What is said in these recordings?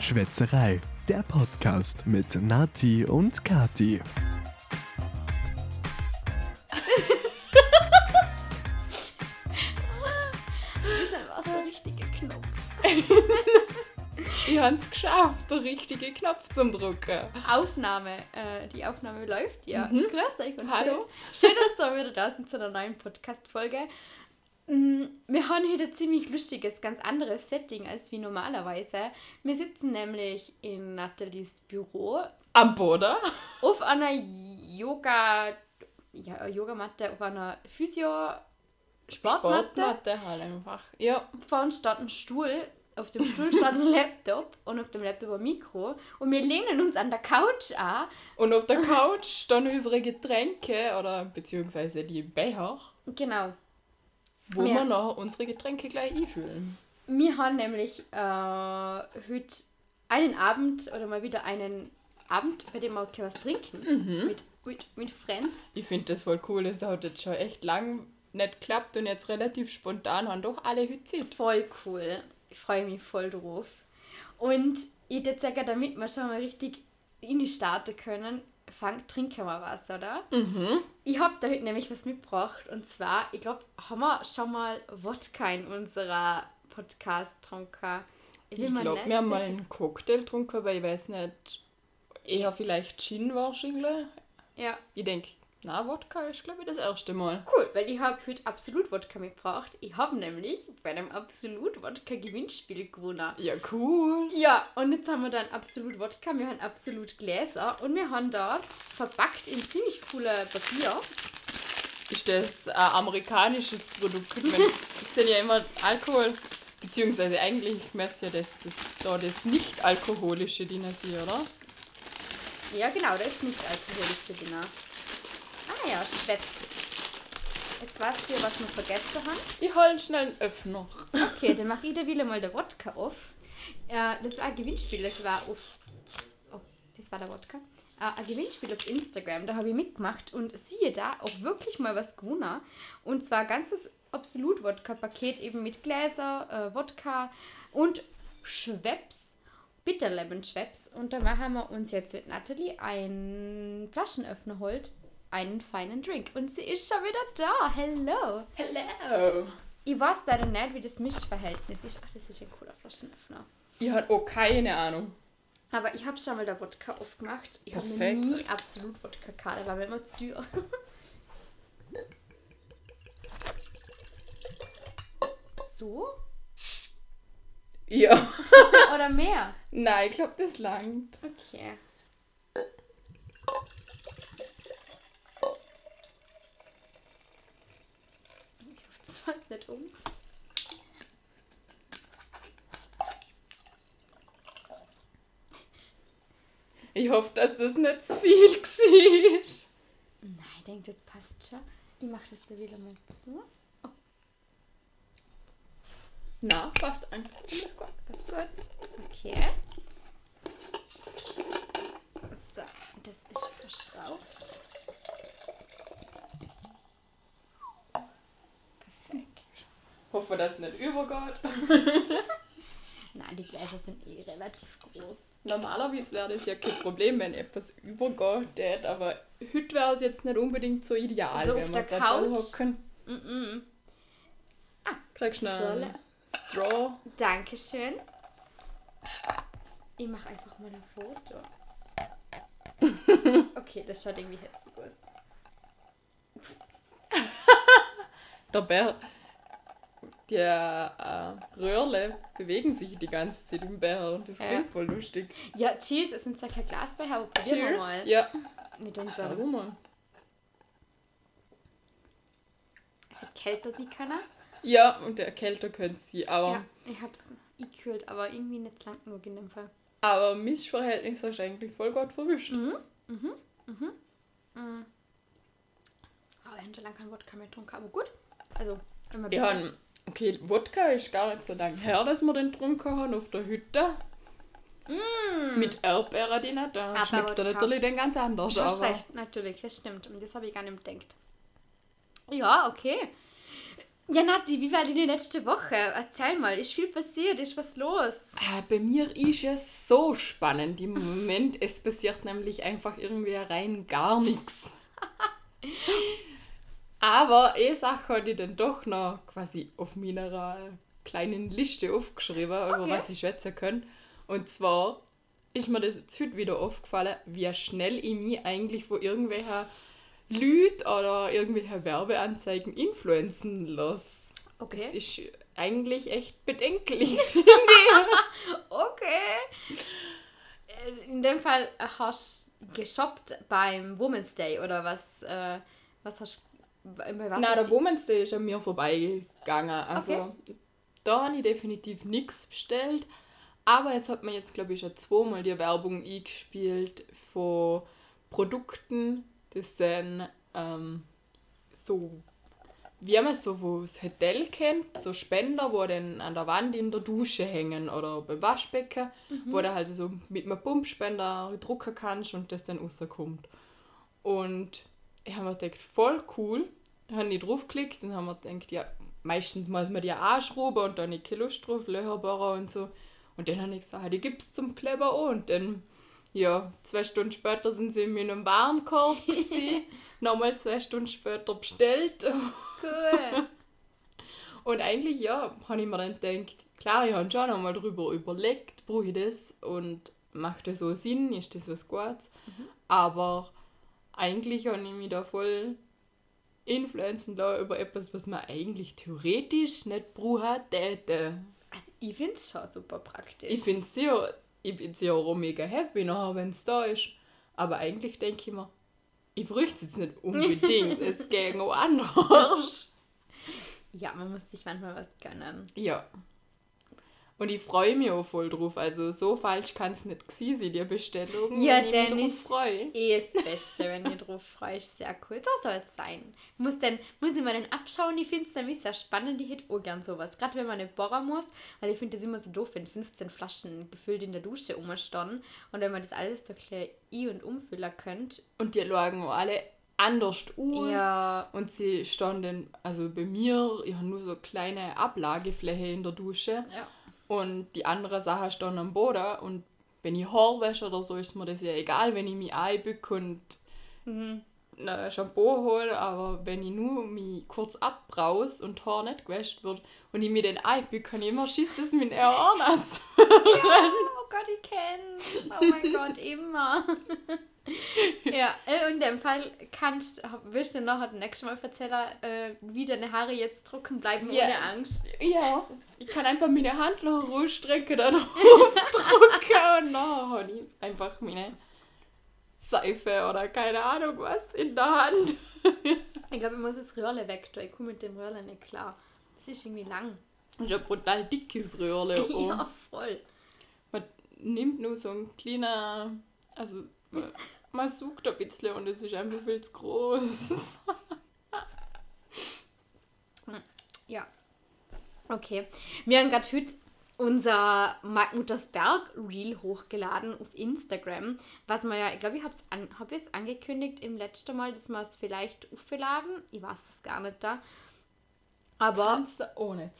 Schwätzerei, der Podcast mit Nati und Kati. Das war der richtige Knopf. Ich habe es geschafft, den richtigen Knopf zum Drucken. Aufnahme. Äh, die Aufnahme läuft. Ja, Mhm. grüß euch und Hallo. schön, schön, dass ihr wieder da sind zu einer neuen Podcast-Folge. Mm, Wir haben heute ein ziemlich lustiges, ganz anderes Setting als wie normalerweise. Wir sitzen nämlich in Nathalies Büro Am Boden. auf einer Yoga, ja, Yogamatte, auf einer Physio-Sportmatte. Sportmatte halt einfach. Ja. Vorne steht ein Stuhl, auf dem Stuhl steht ein Laptop und auf dem Laptop ein Mikro. Und wir lehnen uns an der Couch an. Und auf der Couch stehen unsere Getränke oder beziehungsweise die Becher, Genau. Wo Ja. wir noch unsere Getränke gleich einfüllen. Wir haben nämlich äh, heute einen Abend oder mal wieder einen Abend, bei dem wir auch was trinken. Mhm. Mit, mit, mit Friends. Ich finde das voll cool. Es hat jetzt schon echt lang nicht geklappt und jetzt relativ spontan haben doch alle heute Zeit. Voll cool. Ich freue mich voll drauf. Und ich jetzt sagen, damit wir schon mal richtig in starten können, fang, trinken wir was, oder? Mhm. Ich habe da heute nämlich was mitgebracht. Und zwar, ich glaube, haben wir schon mal Wodka in unserer Podcast getrunken. bin Ich mir glaube, wir haben mal einen Cocktail getrunken, aber ich weiß nicht. Eher vielleicht Gin wahrscheinlich. Ja, Ich denke, na, Wodka ist glaube ich das erste Mal. cool, weil ich habe heute Absolut Wodka mitgebracht. Ich habe nämlich bei einem Absolut Wodka Gewinnspiel gewonnen. Ja, cool. Ja, und jetzt haben wir dann Absolut Wodka, wir haben Absolut Gläser und wir haben da verpackt in ziemlich coole Papier. Ist das ein amerikanisches Produkt? Ich meine, das sind ja immer Alkohol. Beziehungsweise eigentlich müsste ja das, das, da das nicht-alkoholische drin sein, oder? Ja, genau, da ist nicht alkoholische drin. Ah ja, Schwätz. Jetzt weißt du was wir vergessen haben. Ich hole schnell einen Öffner. Okay, dann mache ich da wieder mal der Wodka auf. Äh, das war ein Gewinnspiel, das war auf. Oh, das war der Wodka. Äh, ein Gewinnspiel auf Instagram, da habe ich mitgemacht und siehe da auch wirklich mal was gewonnen. Und zwar ein ganzes Absolut-Wodka-Paket eben mit Gläser, äh, Wodka und Schweppes, Bitterlemon-Schweppes. Und da haben wir uns jetzt mit Natalie einen Flaschenöffner holt, einen feinen Drink. Und sie ist schon wieder da. Hello. Hello! Ich weiß leider nicht, wie das Mischverhältnis ist. Ach, das ist ein cooler Flaschenöffner. Ich habe auch keine Ahnung. Aber ich habe schon mal der Wodka aufgemacht. Ich habe nie absolut Wodka gehabt, war mir immer zu teuer. so? Ja. Oder mehr? Nein, ich glaube, das langt. Okay. Ich hoffe, das um. Ich hoffe, dass das nicht zu viel war. Nein, ich denke, das passt schon. Ich mache das da wieder mal zu. Na, fast ein. Oh Das ist gut. Okay. So, das ist verschraubt. Perfekt. Hoffe, dass es nicht übergeht. Nein, die Gläser sind eh relativ groß. Normalerweise wäre das ja kein Problem, wenn etwas übergeht, aber heute wäre es jetzt nicht unbedingt so ideal, Also wenn auf wir der grad Couch? anhocken. Mm Kriegst du einen Straw? Dankeschön. Ich mache einfach mal ein Foto. Okay, das schaut irgendwie hetzig aus. Der Bär, der äh, Röhrle bewegen sich die ganze Zeit im Bär und das Ja. klingt voll lustig. Ja, cheers. Es sind zwar kein Glas bei, aber probieren wir Cheers! mal. Ja, Mit unserem mal. Kälter, die kann er. Ja, und der kälter könnte sie, aber, Ja, ich hab's gekühlt, aber irgendwie nicht lang genug in dem Fall. aber Mischverhältnis hast du eigentlich voll gut verwischt. Mhm. Aber ich habe schon lange kein Wodka mehr getrunken, aber gut. Also, immer Ja, und- okay, Wodka ist gar nicht so lange her, dass wir den getrunken haben auf der Hütte. Mit Erdbeeren drin, da Mm. Aber schmeckt er natürlich dann ganz anders. Du hast aber recht, natürlich, das stimmt. Und das habe ich gar nicht gedacht. Ja, okay. Ja, Nati, wie war die letzte Woche? Erzähl mal, ist viel passiert, ist was los? Äh, bei mir ist ja so spannend im Moment. Es passiert nämlich einfach irgendwie rein gar nichts. Aber eine Sache habe ich dann doch noch quasi auf meiner kleinen Liste aufgeschrieben, über Okay. was ich schwätzen kann. Und zwar ist mir das jetzt heute wieder aufgefallen, wie schnell ich mich eigentlich von irgendwelchen Leuten oder irgendwelchen Werbeanzeigen influenzen lasse. Das Okay. ist eigentlich echt bedenklich. Okay. Äh, In dem Fall hast du geshoppt beim Women's Day oder was? Äh, was hast bei was Nein, der Women's Day ist an mir vorbeigegangen. Also Okay. da habe ich definitiv nichts bestellt. Aber es hat mir jetzt, glaube ich, schon zweimal die Werbung eingespielt von Produkten, das sind ähm, so, wie man es so wo das Hotel kennt, so Spender, wo dann an der Wand in der Dusche hängen oder beim Waschbecken, wo du halt so mit einem Pumpspender drucken kannst und das dann rauskommt. Und ich habe mir gedacht, voll cool. Habe ich draufgeklickt und habe mir gedacht, ja, meistens muss man die anschrauben und dann keine Lust drauf, Löcher bohren und so. Und dann habe ich gesagt, die gibt es zum Kleber auch. Und dann, ja, zwei Stunden später sind sie in meinem Warenkorb. Nochmal zwei Stunden später bestellt. Cool. Und eigentlich, ja, habe ich mir dann gedacht, klar, ich habe schon nochmal darüber überlegt, brauche ich das und macht das so Sinn, ist das was Gutes? Aber eigentlich habe ich mich da voll influenzen lassen über etwas, was man eigentlich theoretisch nicht brauchen täte. Also, ich finde es schon super praktisch. Ich finde es sehr, ich bin sehr auch mega happy nachher, wenn es da ist. Aber eigentlich denke ich mir, ich bräuchte es jetzt nicht unbedingt, es geht auch anders. ja, man muss sich manchmal was gönnen. Ja. Und ich freue mich auch voll drauf. Also so falsch kann es nicht gewesen die Bestellung. Ja, wenn ich mich drauf freue. Eh das Beste, wenn ihr drauf freut. Sehr cool. So soll es sein. Muss, denn, muss ich mal dann abschauen. Ich finde es nämlich sehr spannend. Ich hätte auch gern sowas. Gerade wenn man nicht bohren muss. Weil ich finde das immer so doof, wenn 15 Flaschen gefüllt in der Dusche rumstehen. Und wenn man das alles so klar i- und umfüllen könnt. Und die schauen auch alle anders aus. Ja. Und sie standen, also bei mir, ich habe nur so kleine Ablagefläche in der Dusche. Ja. Und die andere Sachen stehen am Boden. Und wenn ich Haar wäsche oder so, ist mir das ja egal, wenn ich mich einbücke und Mhm. ein Shampoo hole. Aber wenn ich nur mich kurz abbraus und Haar nicht gewäscht wird und ich mir den einbücke, kann ich immer schießt es mit Haar nass. Oh Gott, ich kenn's. Oh mein Gott, immer. ja, äh, in dem Fall kannst willst du nachher das nächste Mal erzählen, äh, wie deine Haare jetzt trocken bleiben Ja. ohne Angst. Ja, ich kann einfach meine Hand noch rausstrecken, da drauf drücken und dann habe ich einfach meine Seife oder keine Ahnung was in der Hand. Ich glaube, ich muss das Röhrle weg, ich komme mit dem Röhrle nicht klar. Das ist irgendwie lang. Das ist ein brutal dickes Röhrle. Ja, voll. Man nimmt nur so ein kleiner, also man, man sucht ein bisschen und es ist einfach viel zu groß. Ja. Okay. Wir haben gerade heute unser Mark Muttersberg Reel hochgeladen auf Instagram. Was wir ja, ich glaube, ich habe es an, hab angekündigt im letzten Mal, dass wir es vielleicht aufgeladen. Ich weiß es gar nicht da. Aber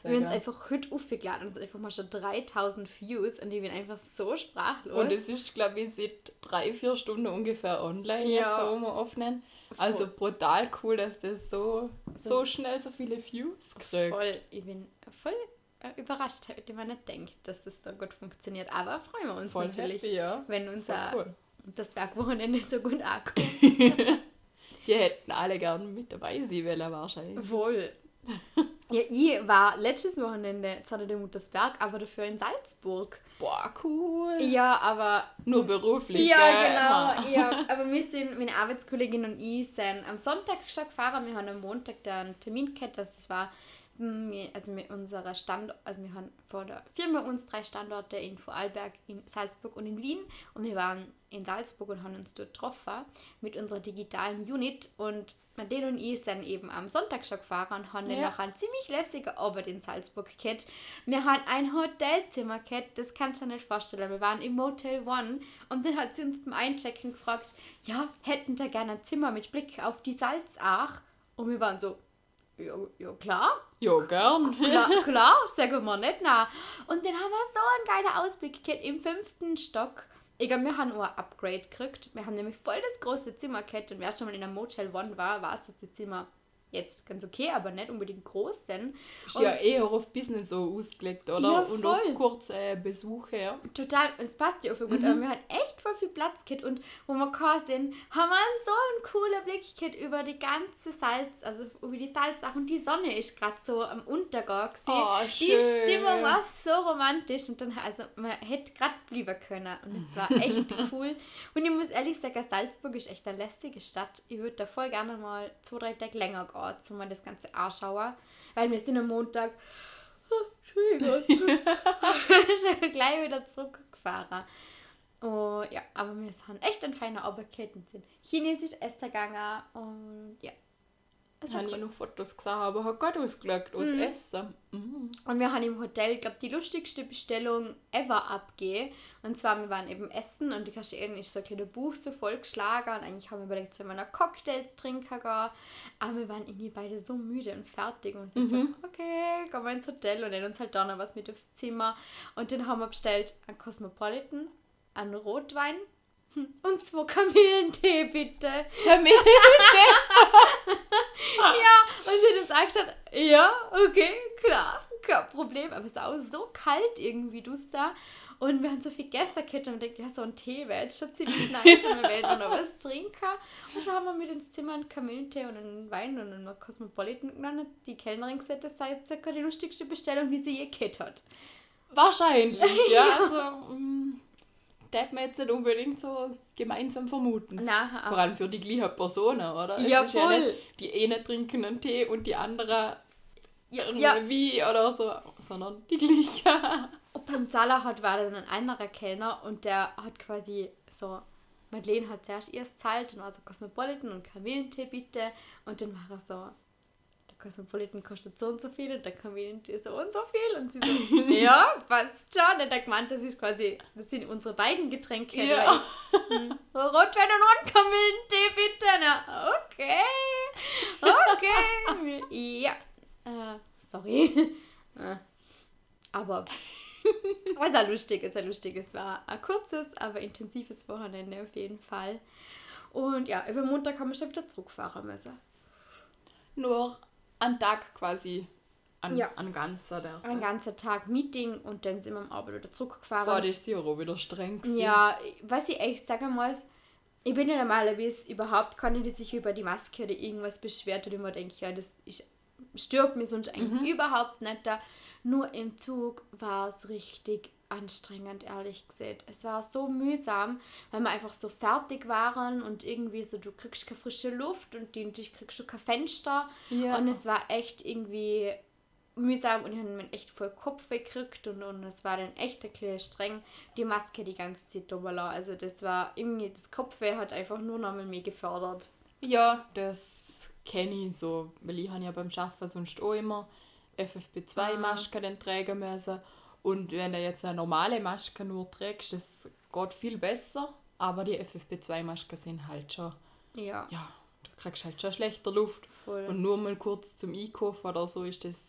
wir haben es einfach heute aufgeladen und es einfach mal schon 3000 Views und ich bin einfach so sprachlos. Und es ist, glaube ich, seit drei, vier Stunden ungefähr online jetzt Ja. so mal aufnehmen. Also brutal cool, dass das so, so schnell so viele Views kriegt. voll, ich bin voll äh, überrascht, hätte man nicht denkt, dass das so gut funktioniert. Aber freuen wir uns Voll natürlich, happy, ja. wenn Voll unser cool. das Bergwochenende so gut ankommt. Die hätten alle gern mit dabei sein wollen, wahrscheinlich. Wohl. Ja, ich war letztes Wochenende zwar in Muttersberg, aber dafür in Salzburg. Boah, cool. Ja, aber. Nur beruflich, Ja, gell? genau. Ja, aber wir sind, meine Arbeitskollegin und ich, sind am Sonntag schon gefahren. Wir haben am Montag dann einen Termin gehabt. Also das war, wir- also mit unserer Standort, also wir haben vor der Firma uns drei Standorte in Vorarlberg, in Salzburg und in Wien. Und wir waren in Salzburg und haben uns dort getroffen mit unserer digitalen Unit. Und Madeleine und ich sind eben am Sonntag schon gefahren und haben Ja. noch einen ziemlich lässigen Abend in Salzburg gehabt. Wir haben ein Hotelzimmer gehabt, das kannst du dir nicht vorstellen. Wir waren im Motel One und dann hat sie uns beim Einchecken gefragt, ja, hätten da gerne ein Zimmer mit Blick auf die Salzach? Und wir waren so, ja, ja klar. Ja, gern. Klar, klar sagen wir nicht nach. Und dann haben wir so einen geilen Ausblick gehabt im fünften Stock. Glaube, wir haben auch ein Upgrade gekriegt. Wir haben nämlich voll das große Zimmer gehabt und wer schon mal in einem Motel One war, weiß, dass die Zimmer jetzt ganz okay, aber nicht unbedingt groß sind. Ist ja eher auf Business so ausgelegt, oder? Ja, Und auf kurze Besuche. Total, es passt ja auch voll gut. Aber wir hatten echt voll viel Platz gehabt und wo wir gekommen sind, haben wir einen so einen coolen Blick gehabt über die ganze Salz, also über die Salzach und die Sonne ist gerade so am Untergang gewesen. Oh, Die schön. Stimmung war so romantisch und dann, also man hätte gerade bleiben können und es war echt cool. Und ich muss ehrlich sagen, Salzburg ist echt eine lässige Stadt. Ich würde da voll gerne mal zwei, drei Tage länger gehen, um mal das Ganze anschauen, weil wir sind am Montag, oh, Entschuldigung, schon gleich wieder zurückgefahren. Oh, ja, aber wir haben echt ein feiner und sind chinesisch essen gegangen und ja. Ich war habe cool. noch Fotos gesehen, aber hat gut ausgelegt, aus Essen. Mhm. Und wir haben im Hotel, glaube die lustigste Bestellung ever abgegeben. Und zwar, wir waren eben essen und die Kassiererin ist so ein kleines Buch so vollgeschlagen und eigentlich haben wir überlegt, sollen wir noch Cocktails trinken gehen. Aber wir waren irgendwie beide so müde und fertig und wir mhm. okay, gehen wir ins Hotel und nehmen uns halt da noch was mit aufs Zimmer. Und dann haben wir bestellt einen Cosmopolitan, einen Rotwein und zwei Kamillentee, bitte. Termin. Ja, und sie hat uns angeschaut, ja, okay, klar, kein Problem. Aber es war auch so kalt irgendwie, du da. Und wir haben so viel gegessen gehabt und dachten, ja, so ein Tee wäre jetzt schon ziemlich nice, wenn wir werden noch was trinken. Und dann haben wir mit ins Zimmer einen Kamillentee und einen Wein und einen Cosmopolitan genommen. Die Kellnerin gesagt, das sei circa die lustigste Bestellung, die sie je gehabt hat. Wahrscheinlich, ja. Also, mm, das hat man jetzt nicht unbedingt so gemeinsam vermuten. Nein, Vor allem für die gleiche Person, oder? Es Ja, ist voll. nicht, die eine trinken einen Tee und die andere Ja, irgendwie ja. wie oder so, sondern die gleiche. Und beim Zahler hat war dann ein anderer Kellner und der hat quasi so, Madeleine hat zuerst erst zahlt, dann war so Cosmopolitan und Kamillentee bitte und dann war er so, Cosmopolitan kostet so und so viel und der Kamillentee so und so viel und sie so, ja, passt schon. Und er hat gemeint, das ist quasi, das sind unsere beiden Getränke. Ja. hm, Rotwein und Kamillentee bitte. Na, okay, okay, ja, äh, sorry. Äh, aber es ist ja lustig, es ja lustig. Es war ein kurzes, aber intensives Wochenende auf jeden Fall. Und ja, über Montag haben wir schon wieder zurückfahren müssen. Nur ein Tag quasi. An, Ja. an ganzer der. Ein ganzer Tag Meeting und dann sind wir am Abend wieder zurückgefahren. Boah, das ist ja auch wieder streng gewesen. Ja, was ich echt sagen muss, ich bin ja normalerweise überhaupt keine, die sich über die Maske oder irgendwas beschwert oder immer denke, ja, das ist, stört mich sonst eigentlich überhaupt nicht da. Nur im Zug war es richtig anstrengend, ehrlich gesagt. Es war so mühsam, weil wir einfach so fertig waren und irgendwie so, du kriegst keine frische Luft und die, natürlich kriegst du kein Fenster. Ja. Und es war echt irgendwie mühsam und ich habe mir echt voll Kopf gekriegt und, und es war dann echt ein bisschen streng, die Maske die ganze Zeit drüber. Also das war irgendwie, das Kopfweh hat einfach nur noch mal mehr gefördert. Ja, das kenne ich so, weil ich habe ja beim Schaffen sonst auch immer Ah. FFP2-Maske dann tragen müssen. Und wenn du jetzt eine normale Maske nur trägst, das geht viel besser. Aber die FFP2-Masken sind halt schon, Ja, ja, du kriegst halt schon schlechter Luft. voll. Und nur mal kurz zum Einkaufen oder so ist das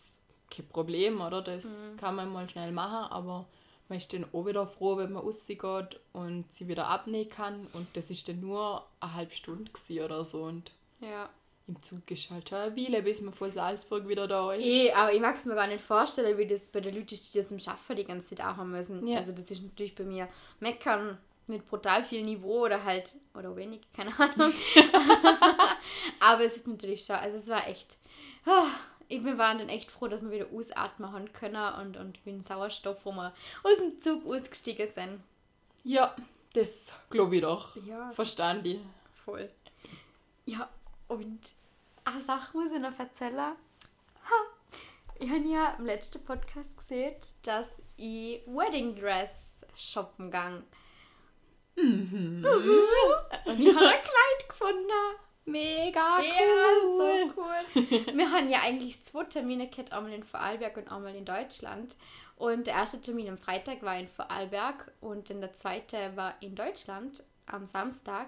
kein Problem, oder? Das Mhm. kann man mal schnell machen, aber man ist dann auch wieder froh, wenn man rausgeht und sie wieder abnehmen kann. Und das ist dann nur eine halbe Stunde oder so. Und ja. Im Zug ist halt schon eine Weile, bis man von Salzburg wieder da ist. Eh, aber ich mag es mir gar nicht vorstellen, wie das bei den Leuten ist, die das im Schaffen die ganze Zeit auch haben müssen. Ja. Also das ist natürlich bei mir meckern mit brutal viel Niveau oder halt, oder wenig, keine Ahnung. aber es ist natürlich schon, also es war echt, ah, ich- wir waren dann echt froh, dass wir wieder ausatmen haben können und, und wie ein Sauerstoff, wo wir aus dem Zug ausgestiegen sind. Ja, das glaube ich doch. Ja, Verstand ich. voll. Ja, und eine Sache muss ich noch erzählen. Ha, ich habe ja im letzten Podcast gesehen, dass ich Wedding Dress shoppen gang. Mhm. Und ich habe ein Kleid gefunden. Mega Ja, cool. so cool. Wir haben ja eigentlich zwei Termine gehabt, einmal in Vorarlberg und einmal in Deutschland. Und der erste Termin am Freitag war in Vorarlberg und dann der zweite war in Deutschland am Samstag.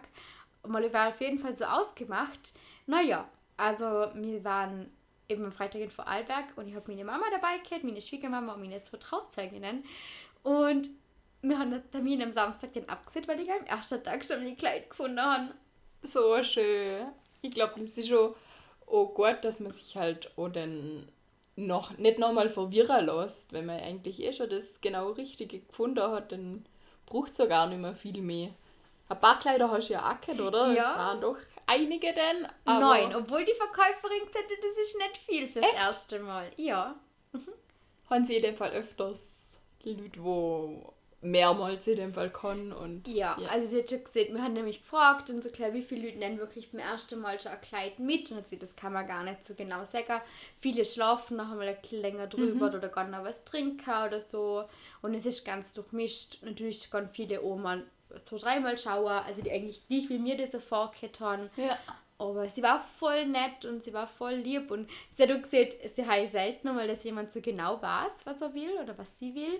Und mal war auf jeden Fall so ausgemacht. Naja, also wir waren eben am Freitag in Vorarlberg und ich habe meine Mama dabei gehabt, meine Schwiegermama und meine zwei Trauzeuginnen. Und wir haben den Termin am Samstag den abgesehen, weil ich am ersten Tag schon mein Kleid gefunden habe. So schön. Ich glaube, das ist schon auch gut, dass man sich halt auch dann noch nicht nochmal verwirren lässt. Wenn man eigentlich eh schon das genau Richtige gefunden hat, dann braucht es ja gar nicht mehr viel mehr. Ein paar Kleider hast du ja auch gehabt, oder? Ja. Es waren doch einige dann. aber- Neun, obwohl die Verkäuferin gesagt hat, das ist nicht viel fürs Echt? erste Mal. Ja. haben sie in dem Fall öfters Leute, die mehrmals in dem können und Ja, also sie hat schon gesehen, wir haben nämlich gefragt und so klar, wie viele Leute nehmen wirklich beim ersten Mal schon ein Kleid mit und hat sie, das kann man gar nicht so genau sagen. Viele schlafen noch einmal ein bisschen länger drüber oder gehen noch was trinken oder so und es ist ganz durchmischt. Natürlich gehen viele Oman zwei, dreimal schauen, also die eigentlich gleich wie mir das vorgehört haben. ja. Aber sie war voll nett und sie war voll lieb und sie hat auch gesehen, sie hat selten mal, dass jemand so genau weiß, was er will oder was sie will.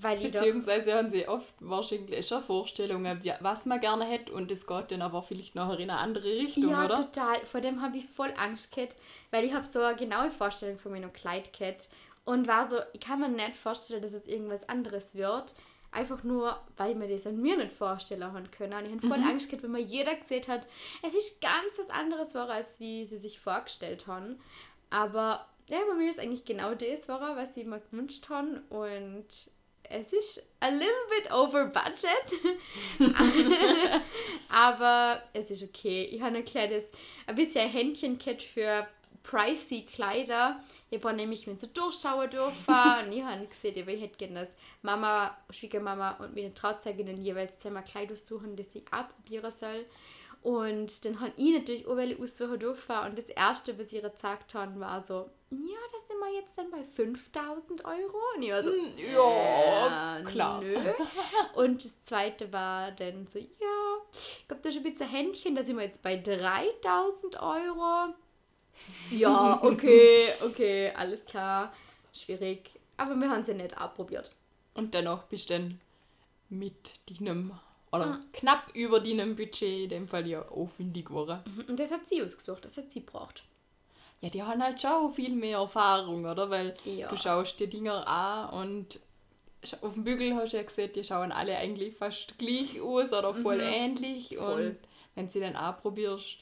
Weil Beziehungsweise haben sie oft wahrscheinlich schon Vorstellungen, was man gerne hätte und es geht dann aber vielleicht nachher in eine andere Richtung, Ja, oder? total. Vor dem habe ich voll Angst gehabt, weil ich habe so eine genaue Vorstellung von meinem Kleid gehabt und war so, ich kann mir nicht vorstellen, dass es irgendwas anderes wird. Einfach nur, weil mir das an mir nicht vorstellen haben können. Und ich habe voll Angst gehabt, wenn mir jeder gesehen hat, es ist ganz was anderes war, als wie sie sich vorgestellt haben. Aber ja, bei mir ist eigentlich genau das war, was sie mir gewünscht haben. Und es ist a little bit over budget. Aber es ist okay. Ich habe ein kleines, ein bisschen ein Händchen für pricey Kleider. Ich habe nämlich mit so durchschauen dürfen und ich habe gesehen, ich hätte gerne, dass Mama, Schwiegermama und meine Trauzeuginnen jeweils zweimal Kleider suchen, das ich auch probieren soll. Und dann habe ich natürlich auch welche aussuchen dürfen. Und das erste, was sie gesagt haben, war so, ja, da sind wir jetzt dann bei 5000 Euro. Und ich war so, Ja, äh, klar. Nö. Und das zweite war dann so, ja, ich glaube, da ist ein bisschen Händchen, da sind wir jetzt bei 3000 Euro. Ja, okay, okay, alles klar. Schwierig. Aber wir haben es ja nicht ausprobiert. Und dennoch bist du dann mit deinem, oder Ah. knapp über deinem Budget, in dem Fall ja aufwendig geworden. Und das hat sie ausgesucht, das hat sie braucht. Ja, die haben halt schon viel mehr Erfahrung, oder? Weil Ja. du schaust die Dinger an und auf dem Bügel hast du ja gesehen, die schauen alle eigentlich fast gleich aus oder voll ähnlich. Mhm. Voll. Und wenn sie dann anprobierst,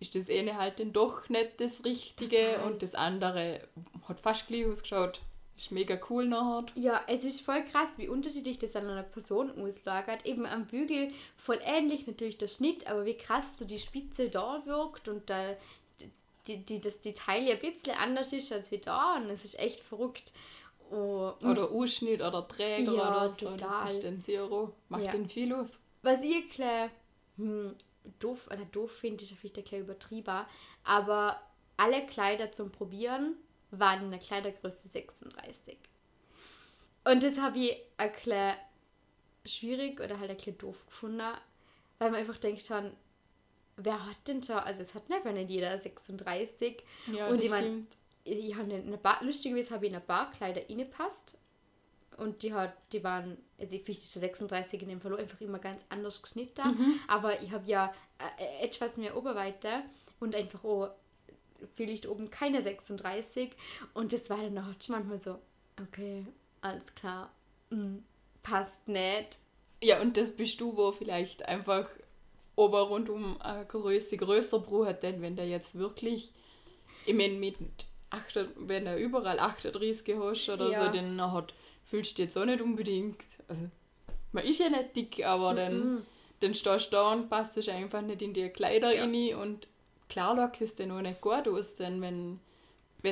ist das eine halt dann doch nicht das Richtige Total. und das andere hat fast gleich ausgeschaut. Ist mega cool nachher. Ja, es ist voll krass, wie unterschiedlich das an einer Person auslagert. Eben am Bügel voll ähnlich natürlich der Schnitt, aber wie krass so die Spitze da wirkt und da die, die, das Detail ja ein bisschen anders ist als wie da und es ist echt verrückt. Oh, Oder Ausschnitt oder Träger Ja, oder so. total. Das ist dann Zero. Macht Ja. dann viel aus. Was ich bisschen hm, doof, oder doof finde, ist vielleicht ein bisschen übertrieben, aber alle Kleider zum Probieren waren in der Kleidergröße 36. Und das habe ich ein bisschen schwierig oder halt ein bisschen doof gefunden, weil man einfach denkt schon, wer hat denn schon, also es hat nicht, wenn nicht jeder 36. Ja, Und das ich mein-. Ich habe in eine Bar, lustigerweise habe ich in ein paar Kleider reingepasst. Und die, hat, die waren, also ich finde die 36 in dem Fall einfach immer ganz anders geschnitten. Mhm. Aber ich habe ja äh, etwas mehr Oberweite und einfach auch vielleicht oben keine 36. Und das war dann auch schon manchmal so, okay, alles klar, mm, passt nicht. Ja, und das bist du, wo vielleicht einfach ober rund um eine Größe größer braucht, hat, denn wenn der jetzt wirklich, ich meine, mit 8, wenn er überall 38 hast oder Ja. so, dann hat, fühlst du jetzt auch nicht unbedingt, also man ist ja nicht dick, aber dann, dann stehst du da und passt es einfach nicht in die Kleider Ja. rein und klar schaut es dann auch nicht gut aus, denn wenn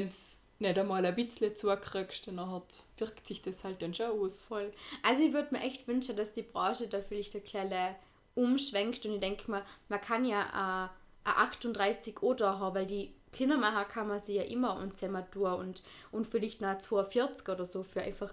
es nicht einmal ein bisschen zukriegst, dann hat, wirkt sich das halt dann schon aus. Voll. Also ich würde mir echt wünschen, dass die Branche da vielleicht ein kleines umschwenkt und ich denke mal, man kann ja eine 38 oder haben, weil die kleiner machen kann man sie ja immer und zusammen durch und, und vielleicht noch eine 42 oder so für einfach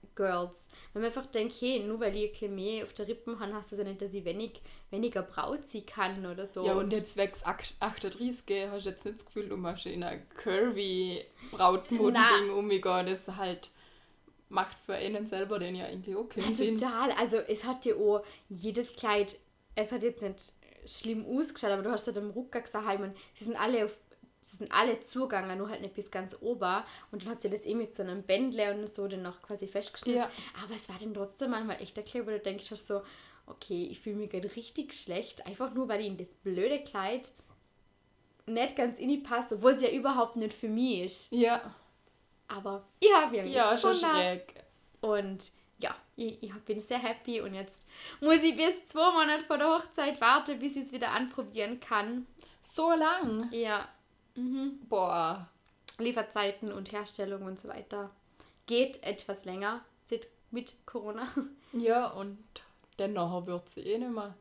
Plus-Size-Girls. Wenn man einfach denkt, hey, nur weil ich mehr auf der Rippen habe, heißt das ja nicht, dass ich wenig, weniger Braut sie kann oder so. Ja, und jetzt wächst 38, hast du jetzt nicht das Gefühl, du machst in ein curvy Brautmodending umgehen. Das halt macht für einen selber den ja auch keinen Ja, total. Also es hat ja auch jedes Kleid, es hat jetzt nicht schlimm ausgeschaut, aber du hast halt am Rucksack gesagt, sie sind alle auf sie sind alle zugegangen, nur halt nicht bis ganz ober. Und dann hat sie das eh mit so einem Bändle und so dann noch quasi festgeschnitten. Ja. Aber es war dann trotzdem manchmal echt erklärt, wo du denkst, hast so, okay, ich fühle mich gerade richtig schlecht, einfach nur, weil ich in das blöde Kleid nicht ganz in die passt, obwohl sie ja überhaupt nicht für mich ist. Ja. Aber ja, wir haben Ja, schon schräg. Und ja, ich, ich bin sehr happy und jetzt muss ich bis zwei Monate vor der Hochzeit warten, bis ich es wieder anprobieren kann. So lang. Ja, mhm. Boah. Lieferzeiten und Herstellung und so weiter geht etwas länger seit- mit Corona. Ja, und dann nachher wird sie eh nicht mehr.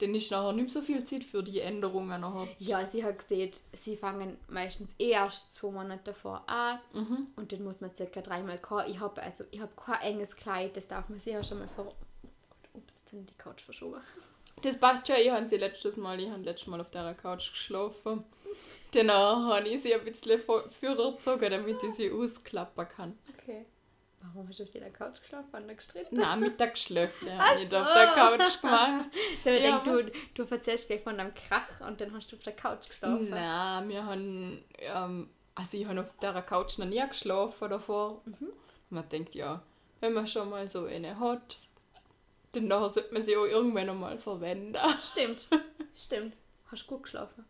Dann ist nachher nicht so viel Zeit für die Änderungen nachher. Ja, sie hat gesehen, sie fangen meistens eh erst zwei Monate davor an Mhm. und dann muss man circa dreimal kommen. Ich habe also, ich hab kein enges Kleid, das darf man sich ja schon mal vor... Ups, jetzt sind die Couch verschoben. Das passt schon, ich habe sie letztes Mal, ich habe letztes Mal auf der Couch geschlafen. Danach habe ich sie ein bisschen früher gezogen, damit ich sie ausklappen kann. Okay. Warum hast du auf der Couch geschlafen? Waren da gestritten? Nein, Mittagsschläfle Ach habe ich nicht auf der so. Couch gemacht. Der Ja, denkt, du, du erzählst gleich von deinem Krach und dann hast du auf der Couch geschlafen. Nein, wir haben, ähm, also ich habe auf der Couch noch nie geschlafen davor. Mhm. Man denkt, ja, wenn man schon mal so eine hat, dann sollte man sie auch irgendwann einmal verwenden. Stimmt, stimmt. Hast du gut geschlafen?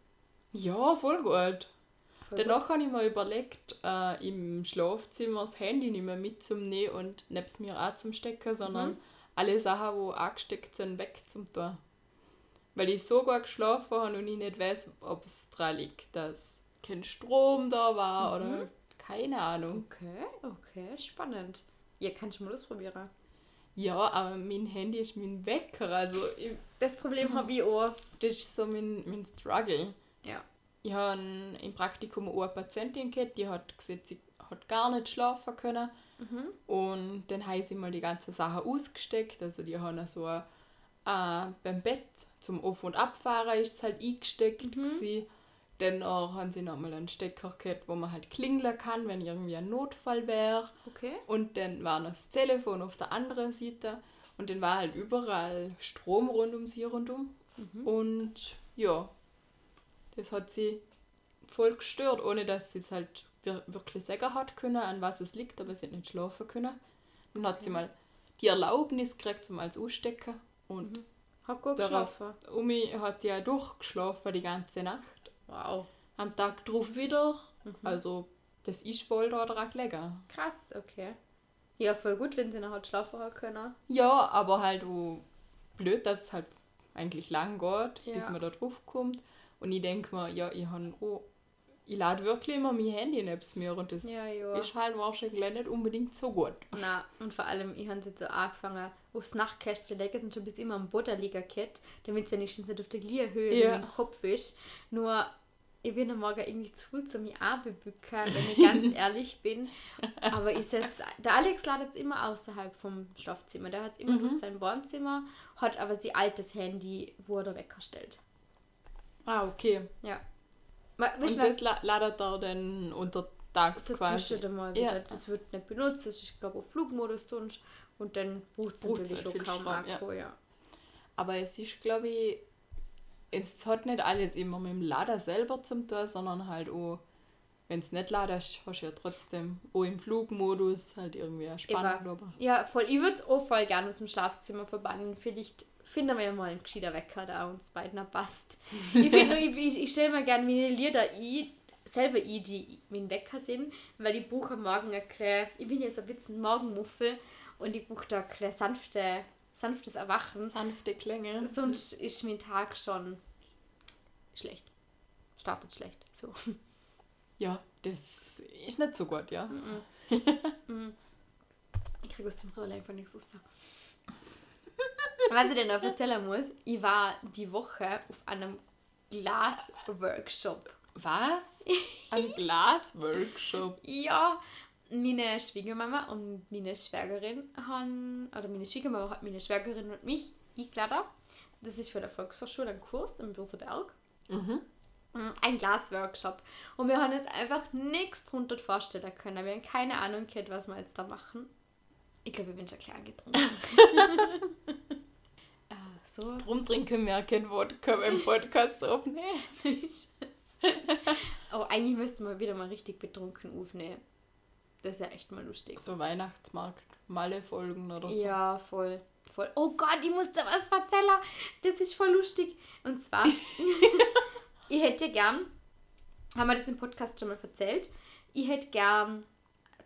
Ja, voll gut. Voll Danach habe ich mir überlegt, äh, im Schlafzimmer das Handy nicht mehr mitzunehmen und nebst mir auch zum Stecken, sondern Mhm. alle Sachen, die angesteckt sind, weg zum Tun. Weil ich so gut geschlafen habe und ich nicht weiß, ob es daran liegt, dass kein Strom da war Mhm. oder keine Ahnung. Okay, okay, spannend. Ja, kannst du mal ausprobieren. Ja, aber mein Handy ist mein Wecker, also ich, Das Problem habe ich auch. das ist so mein, mein Struggle. Ja. Ich habe im Praktikum eine Patientin gehabt, die hat gesagt, sie hat gar nicht schlafen können. Mhm. Und dann haben sie mal die ganzen Sachen ausgesteckt. Also die haben so äh, beim Bett zum Auf- und Abfahren ist es halt eingesteckt. Mhm. gewesen. Dann haben sie nochmal einen Stecker gehabt, wo man halt klingeln kann, wenn irgendwie ein Notfall wäre. Okay. Und dann war noch das Telefon auf der anderen Seite. Und dann war halt überall Strom rund um sie rundum. Mhm. Und ja, das hat sie voll gestört, ohne dass sie es halt wir- wirklich sagen hat können, an was es liegt, aber sie hat nicht schlafen können. Dann hat sie mal die Erlaubnis gekriegt, zum als ausstecken. Und Hat gut Darauf- geschlafen. Umi hat ja durchgeschlafen die ganze Nacht. Wow. Am Tag drauf wieder. Also das ist wohl da dran gelegen. Krass, okay. Ja, voll gut, wenn sie noch schlafen können. Ja, aber halt oh, blöd, dass es halt eigentlich lang geht, Ja. bis man da drauf kommt. Und ich denke mir, ja, ich habe oh, ich lade wirklich immer mein Handy neben mir und das Ja, ja. ist halt wahrscheinlich nicht unbedingt so gut. Na, und vor allem, ich habe jetzt so angefangen, aufs Nachtkästchen legen, sind schon bis immer am Boden liegen gehabt, damit es wenigstens nicht auf der gleichen Höhe Ja. im Kopf ist. Nur, ich bin am Morgen irgendwie zu zu mir anbebücken, wenn ich ganz ehrlich bin. Aber ich setz, der Alex ladet es immer außerhalb vom Schlafzimmer. Der hat es immer Mhm. durch sein Wohnzimmer, hat aber sein altes Handy, wo er da weggestellt. Ah, okay. Ja. Ma- weißt Und das la ladet er dann unter Tags so quasi. zwischendurch mal Ja. Das wird nicht benutzt, das ist, ich glaube, auf Flugmodus sonst. Und dann braucht es natürlich auch kaum Strom, ja. Akku, ja. Aber es ist, glaube ich, es hat nicht alles immer mit dem Lader selber zum tun, sondern halt auch, wenn es nicht ladest, hast du ja trotzdem auch im Flugmodus halt irgendwie eine Spannung. Ja, voll. Ich würde es auch voll gerne aus dem Schlafzimmer verbannen. Vielleicht finden wir ja mal einen gescheiter Wecker, der uns beiden passt. Ich ich, ich, ich stelle mir gerne meine Lieder ein, selber ein, die mein Wecker sind, weil ich buche am Morgen ein klein, ich bin jetzt ein bisschen Morgenmuffel und ich buche da ein klein sanfte, sanftes Erwachen. sanfte Klänge. Sonst ist mein Tag schon schlecht. Startet schlecht. So. Ja, das ist nicht so gut, ja. Ich kriege aus dem Roller einfach nichts raus. Was ich denn noch erzählen muss, ich war die Woche auf einem Glasworkshop. Was? Ein Glasworkshop. Ja, meine Schwiegermama und meine Schwägerin haben, oder meine Schwiegermama hat meine Schwägerin und mich eingeladen. Das ist für der Volkshochschule ein Kurs im Bürseberg. Mhm. Ein Glasworkshop. Und wir haben uns einfach nichts drunter vorstellen können. Wir haben keine Ahnung gehabt, was wir jetzt da machen. Ich glaube, ich bin schon klar getrunken. so, Drum trinken wir kein Wodka beim Podcast aufnehmen. Aber eigentlich müsste man wieder mal richtig betrunken aufnehmen. Das ist ja echt mal lustig. So Weihnachtsmarkt, Malle-Folgen oder so. Ja, voll. voll. Oh Gott, ich muss da was erzählen. Das ist voll lustig. Und zwar, ich hätte gern, haben wir das im Podcast schon mal erzählt, ich hätte gern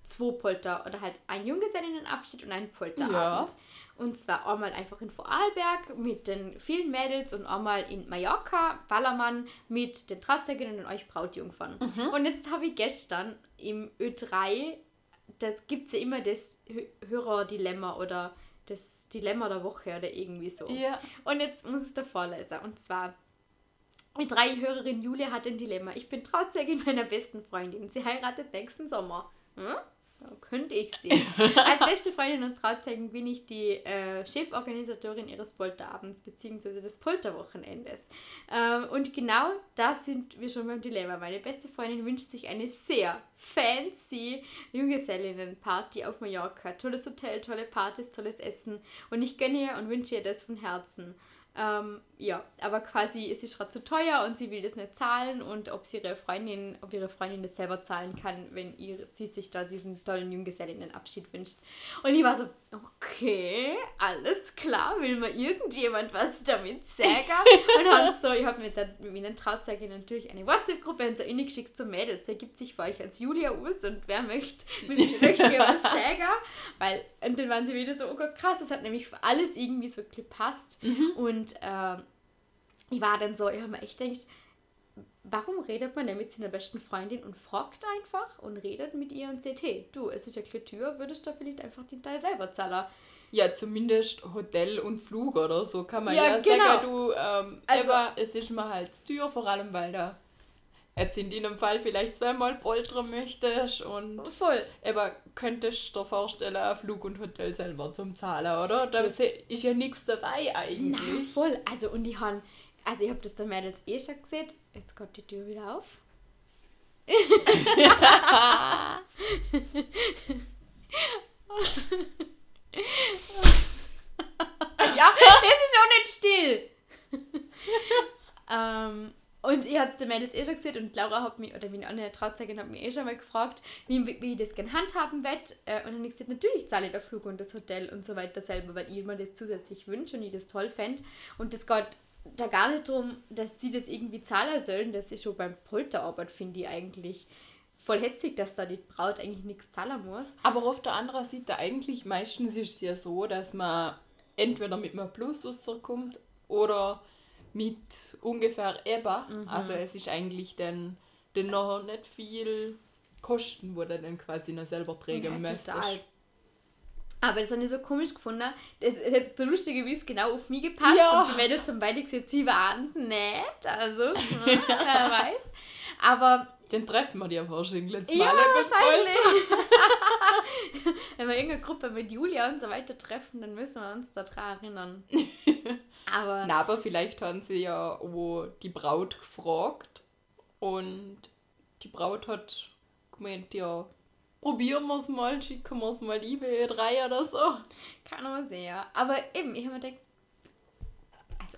zwei Polter oder halt ein Junggesellinnenabschied und einen Polterabend. Und zwar einmal einfach in Vorarlberg mit den vielen Mädels und einmal in Mallorca, Ballermann mit den Trauzeugerinnen und euch Brautjungfern. Und jetzt habe ich gestern im Ö3, das gibt es ja immer das Hö- Hörerdilemma oder das Dilemma der Woche oder irgendwie so. Ja. Und jetzt muss es da vorlesen. Und zwar, die drei Hörerin Julia hat ein Dilemma. Ich bin Trauzeugin meiner besten Freundin. Sie heiratet nächsten Sommer. Hm? Könnte ich sie. Als beste Freundin und Trauzeugin bin ich die äh, Cheforganisatorin ihres Polterabends bzw. des Polterwochenendes. Ähm, und genau da sind wir schon beim Dilemma. Meine beste Freundin wünscht sich eine sehr fancy Junggesellinnenparty auf Mallorca. Tolles Hotel, tolle Partys, tolles Essen. Und ich gönne ihr und wünsche ihr das von Herzen. Ähm, ja, aber quasi es ist gerade zu teuer und sie will das nicht zahlen und ob sie ihre Freundin, ob ihre Freundin das selber zahlen kann, wenn ihr, sie sich da diesen tollen Junggesellinnenabschied wünscht. Und ich war so, okay, alles klar, will mal irgendjemand was damit sagen? und dann so, ich habe mit, der- mit meinen Trauzeugin natürlich eine WhatsApp-Gruppe und so geschickt zum Mädels, wer gibt sich für euch als Julia aus und wer möchte, mit mir, möchte mir was sagen? Weil, und dann waren sie wieder so, oh Gott, krass, das hat nämlich für alles irgendwie so gepasst. Und ähm, ich war dann so, ich habe mir echt gedacht, warum redet man denn mit seiner besten Freundin und fragt einfach und redet mit ihr und sagt, hey, du, es ist ja keine Tür, würdest du vielleicht einfach den Teil selber zahlen? Ja, zumindest Hotel und Flug oder so kann man Ja, ja, genau. sagen, du, ähm, Also- aber es ist mir halt zu teuer, vor allem weil da jetzt in deinem Fall vielleicht zweimal poltern möchtest und Voll. aber könntest du dir vorstellen, Flug und Hotel selber zum Zahlen, oder? Da Das- ist ja nichts dabei Na, eigentlich. voll. Also, und ich habe, also ich habe das der Mädels eh schon gesehen. Jetzt geht die Tür wieder auf. ja, es ist auch nicht still. ähm, und ich habe es der Mädels eh schon gesehen und Laura hat mich, oder meine andere Trauzeugin hat mich eh schon mal gefragt, wie, wie ich das gerne handhaben werde. Äh, und dann habe ich gesagt, natürlich zahle ich der Flug und das Hotel und so weiter selber, weil ich mir das zusätzlich wünsche und ich das toll fände. Und das geht da gar nicht darum, dass sie das irgendwie zahlen sollen. Das ist schon beim Polterarbeit, finde ich eigentlich voll hetzig, dass da die Braut eigentlich nichts zahlen muss. Aber auf der anderen Seite, eigentlich meistens ist es ja so, dass man entweder mit einem Plus rauskommt oder mit ungefähr eben. Mhm. Also es ist eigentlich dann, dann noch nicht viel Kosten, wo du dann quasi noch selber tragen Ja, müsstest. total. Aber das habe ich so komisch gefunden. Das es hat so lustigerweise genau auf mich gepasst. Ja. Und die Mädels haben beide gesagt, sie waren nett. Also, hm, wer weiß. Aber Dann treffen wir die ja wahrscheinlich letztes ja, Mal. wahrscheinlich. Wenn wir irgendeine Gruppe mit Julia und so weiter treffen, dann müssen wir uns daran erinnern. Aber Na, aber vielleicht haben sie ja wo die Braut gefragt und die Braut hat gemeint, ja, probieren wir es mal, schicken wir es mal eBay 3 oder so. kann man sehen. Aber eben, ich habe mir gedacht,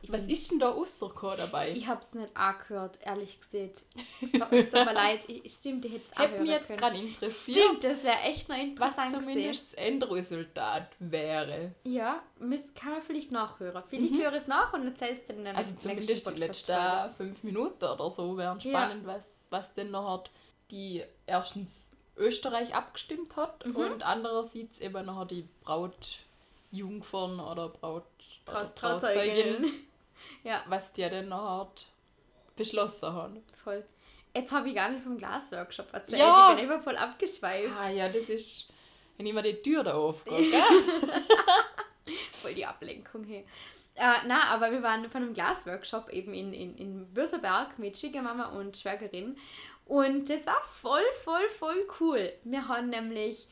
Was bin- ist denn da rausgekommen dabei? Ich hab's nicht angehört, ehrlich gesagt. Es tut es tut mir leid. Ich, stimmt, ich hätte es Hätte mich jetzt gerade interessiert, Stimmt, das wäre echt noch was interessant zumindest das Endresultat wäre. Ja, müsst, kann man vielleicht nachhören. Vielleicht höre ich es nach und erzähl's dir dann in Also nächsten zumindest die letzten fünf Minuten oder so wären Ja. spannend, was, was denn noch hat, die erstens Österreich abgestimmt hat Mhm. und andererseits eben noch die Brautjungfern oder Braut Trau oder Trauzeuginnen. Ja, was die denn noch hat beschlossen haben. voll. Jetzt habe ich gar nicht vom Glasworkshop erzählt. Ja. Ich bin immer voll abgeschweift. Ah ja, das ist, wenn ich mir die Tür da aufgehe, gell? Voll die Ablenkung hier. Äh, na, aber wir waren von einem Glasworkshop eben in, in, in Würselberg mit Schwiegermama und Schwägerin. Und das war voll, voll, voll cool. Wir haben nämlich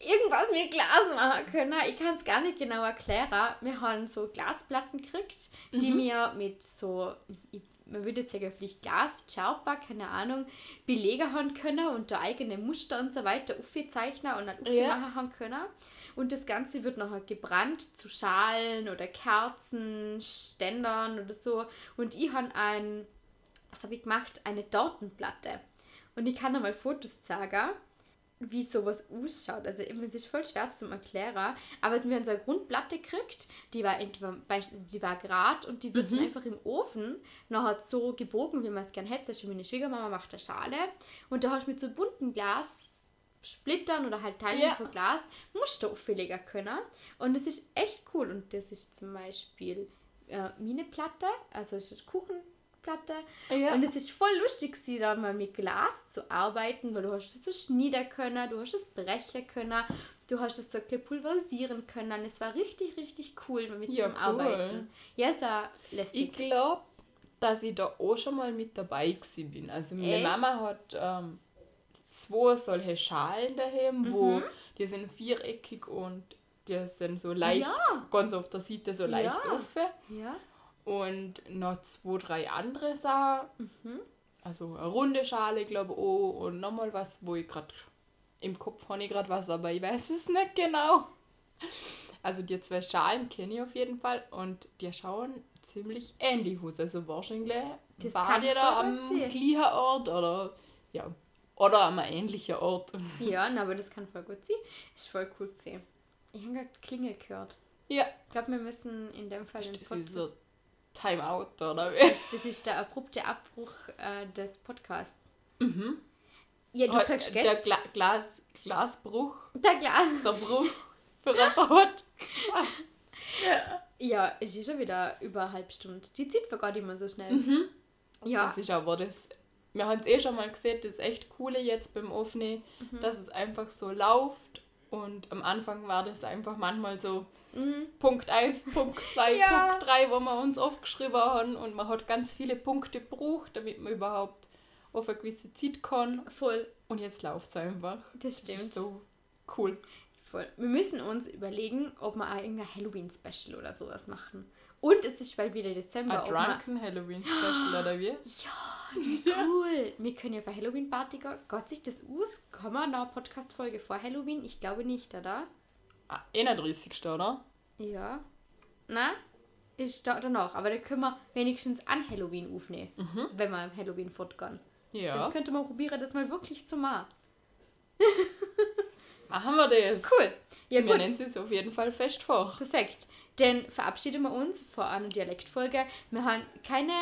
irgendwas mit Glas machen können. Ich kann es gar nicht genau erklären. Wir haben so Glasplatten gekriegt, die wir mit so, ich, man würde jetzt sagen, vielleicht Glas, Scherpa, keine Ahnung, belegen haben können und da eigene Muster und so weiter aufzeichnen und dann Ja. machen haben können. Und das Ganze wird nachher gebrannt zu Schalen oder Kerzen, Ständern oder so. Und ich habe ein, was habe ich gemacht? Eine Tortenplatte. und ich kann einmal Fotos zeigen, wie sowas ausschaut. Also es ist voll schwer zum erklären, aber wir haben so eine Grundplatte gekriegt, die war entweder, die war gerade und die wird dann einfach im Ofen nachher so gebogen, wie man es gerne hätte. Also meine Schwiegermama macht eine Schale und da hast du mit so bunten Glas Splittern oder halt Teilen Ja. von Glas Muster auflegen können. Und das ist echt cool. Und das ist zum Beispiel äh, meine Platte, also es ist Kuchenplatte. Ja. Und es ist voll lustig, sie dann mal mit Glas zu arbeiten, weil du hast es so schneiden können, du hast es brechen können, du hast es so pulverisieren können. Es war richtig, richtig cool mit Ja, zum cool. Arbeiten. Ja, es war Ich lässig. glaube, dass ich da auch schon mal mit dabei gewesen bin. Also meine Echt? Mama hat ähm, zwei solche Schalen daheim, wo Mhm. die sind viereckig und die sind so leicht, Ja. ganz auf der Seite so leicht Ja. offen. Ja, Und noch zwei, drei andere Sachen. Mhm. Also eine runde Schale, glaube ich, auch. Und nochmal was, wo ich gerade im Kopf habe ich gerade was, aber ich weiß es nicht genau. Also die zwei Schalen kenne ich auf jeden Fall und die schauen ziemlich ähnlich aus. Also wahrscheinlich Das war die da am gleichen Ort oder ja, oder am ähnlichen Ort. ja na, aber das kann voll gut sein. Ist voll cool zu sehen. Ich habe gerade Klingel gehört. Ja, Ich glaube, wir müssen in dem Fall den Podcast. Timeout oder wie? Das ist der abrupte Abbruch äh, des Podcasts. Mhm. Ja, du kriegst der. Gla Glas Glasbruch, Der Glas. der Bruch für ein Wort. Ja, es ist schon wieder über eine halbe Stunde. Die zieht gar nicht mehr so schnell. Mhm. Ja, Das ist aber das. Wir haben es eh schon mal gesehen, das echt coole jetzt beim Aufnehmen, Mhm. dass es einfach so läuft. Und am Anfang war das einfach manchmal so mhm. Punkt 1, Punkt 2, Ja. Punkt 3, wo wir uns aufgeschrieben haben. Und man hat ganz viele Punkte gebraucht, damit man überhaupt auf eine gewisse Zeit kann. voll. Und jetzt läuft es einfach. Das Das stimmt. ist so cool. Voll. Wir müssen uns überlegen, ob wir auch irgendein Halloween-Special oder sowas machen. Und es ist bald wieder Dezember. Ein Drunken Halloween Special oder wie? Cool. Wir können ja für Halloween-Party gehen. Gott sich das aus? Kommen wir noch eine Podcast-Folge vor Halloween? Ich glaube nicht, oder? Ah, 31. oder? Ja. Na? Ist da danach. Aber da können wir wenigstens an Halloween aufnehmen. Wenn wir am Halloween fortgehen. Dann Ja. könnte man probieren, das mal wirklich zu machen. Machen wir das. Cool. Ja, Wir gut. nennen es auf jeden Fall fest vor. Perfekt. Dann verabschieden wir uns vor einer Dialektfolge. Wir haben keine.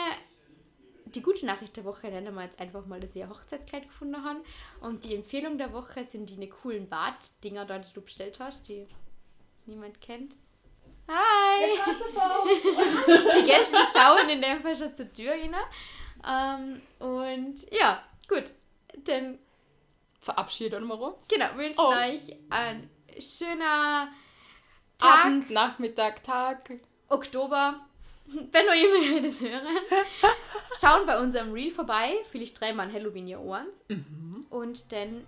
Die gute Nachricht der Woche nennen wir jetzt einfach mal, dass wir ein Hochzeitskleid gefunden haben. Und die Empfehlung der Woche sind die coolen Bad-Dinger da, die du bestellt hast, die niemand kennt. Hi! die Gäste schauen in dem Fall schon zur Tür rein. Ähm, und ja, gut. Dann Verabschieden wir uns. genau, wünschen Oh. euch einen schöner Tag. Abend, Nachmittag, Tag. Oktober, wenn noch jemand das hören, schauen bei unserem Reel vorbei. Vielleicht dreimal Halloween ihr Ohren. Und dann,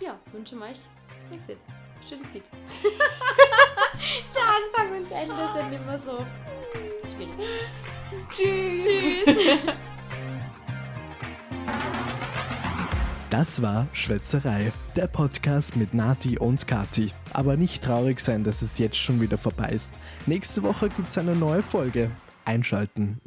ja, wünschen wir euch, gesagt, schöne Zeit. Der Anfang und das Ende sind immer so schwierig. Tschüss. Tschüss. Das war Schwätzerei, der Podcast mit Nati und Kati. Aber nicht traurig sein, dass es jetzt schon wieder vorbei ist. Nächste Woche gibt's eine neue Folge. Einschalten.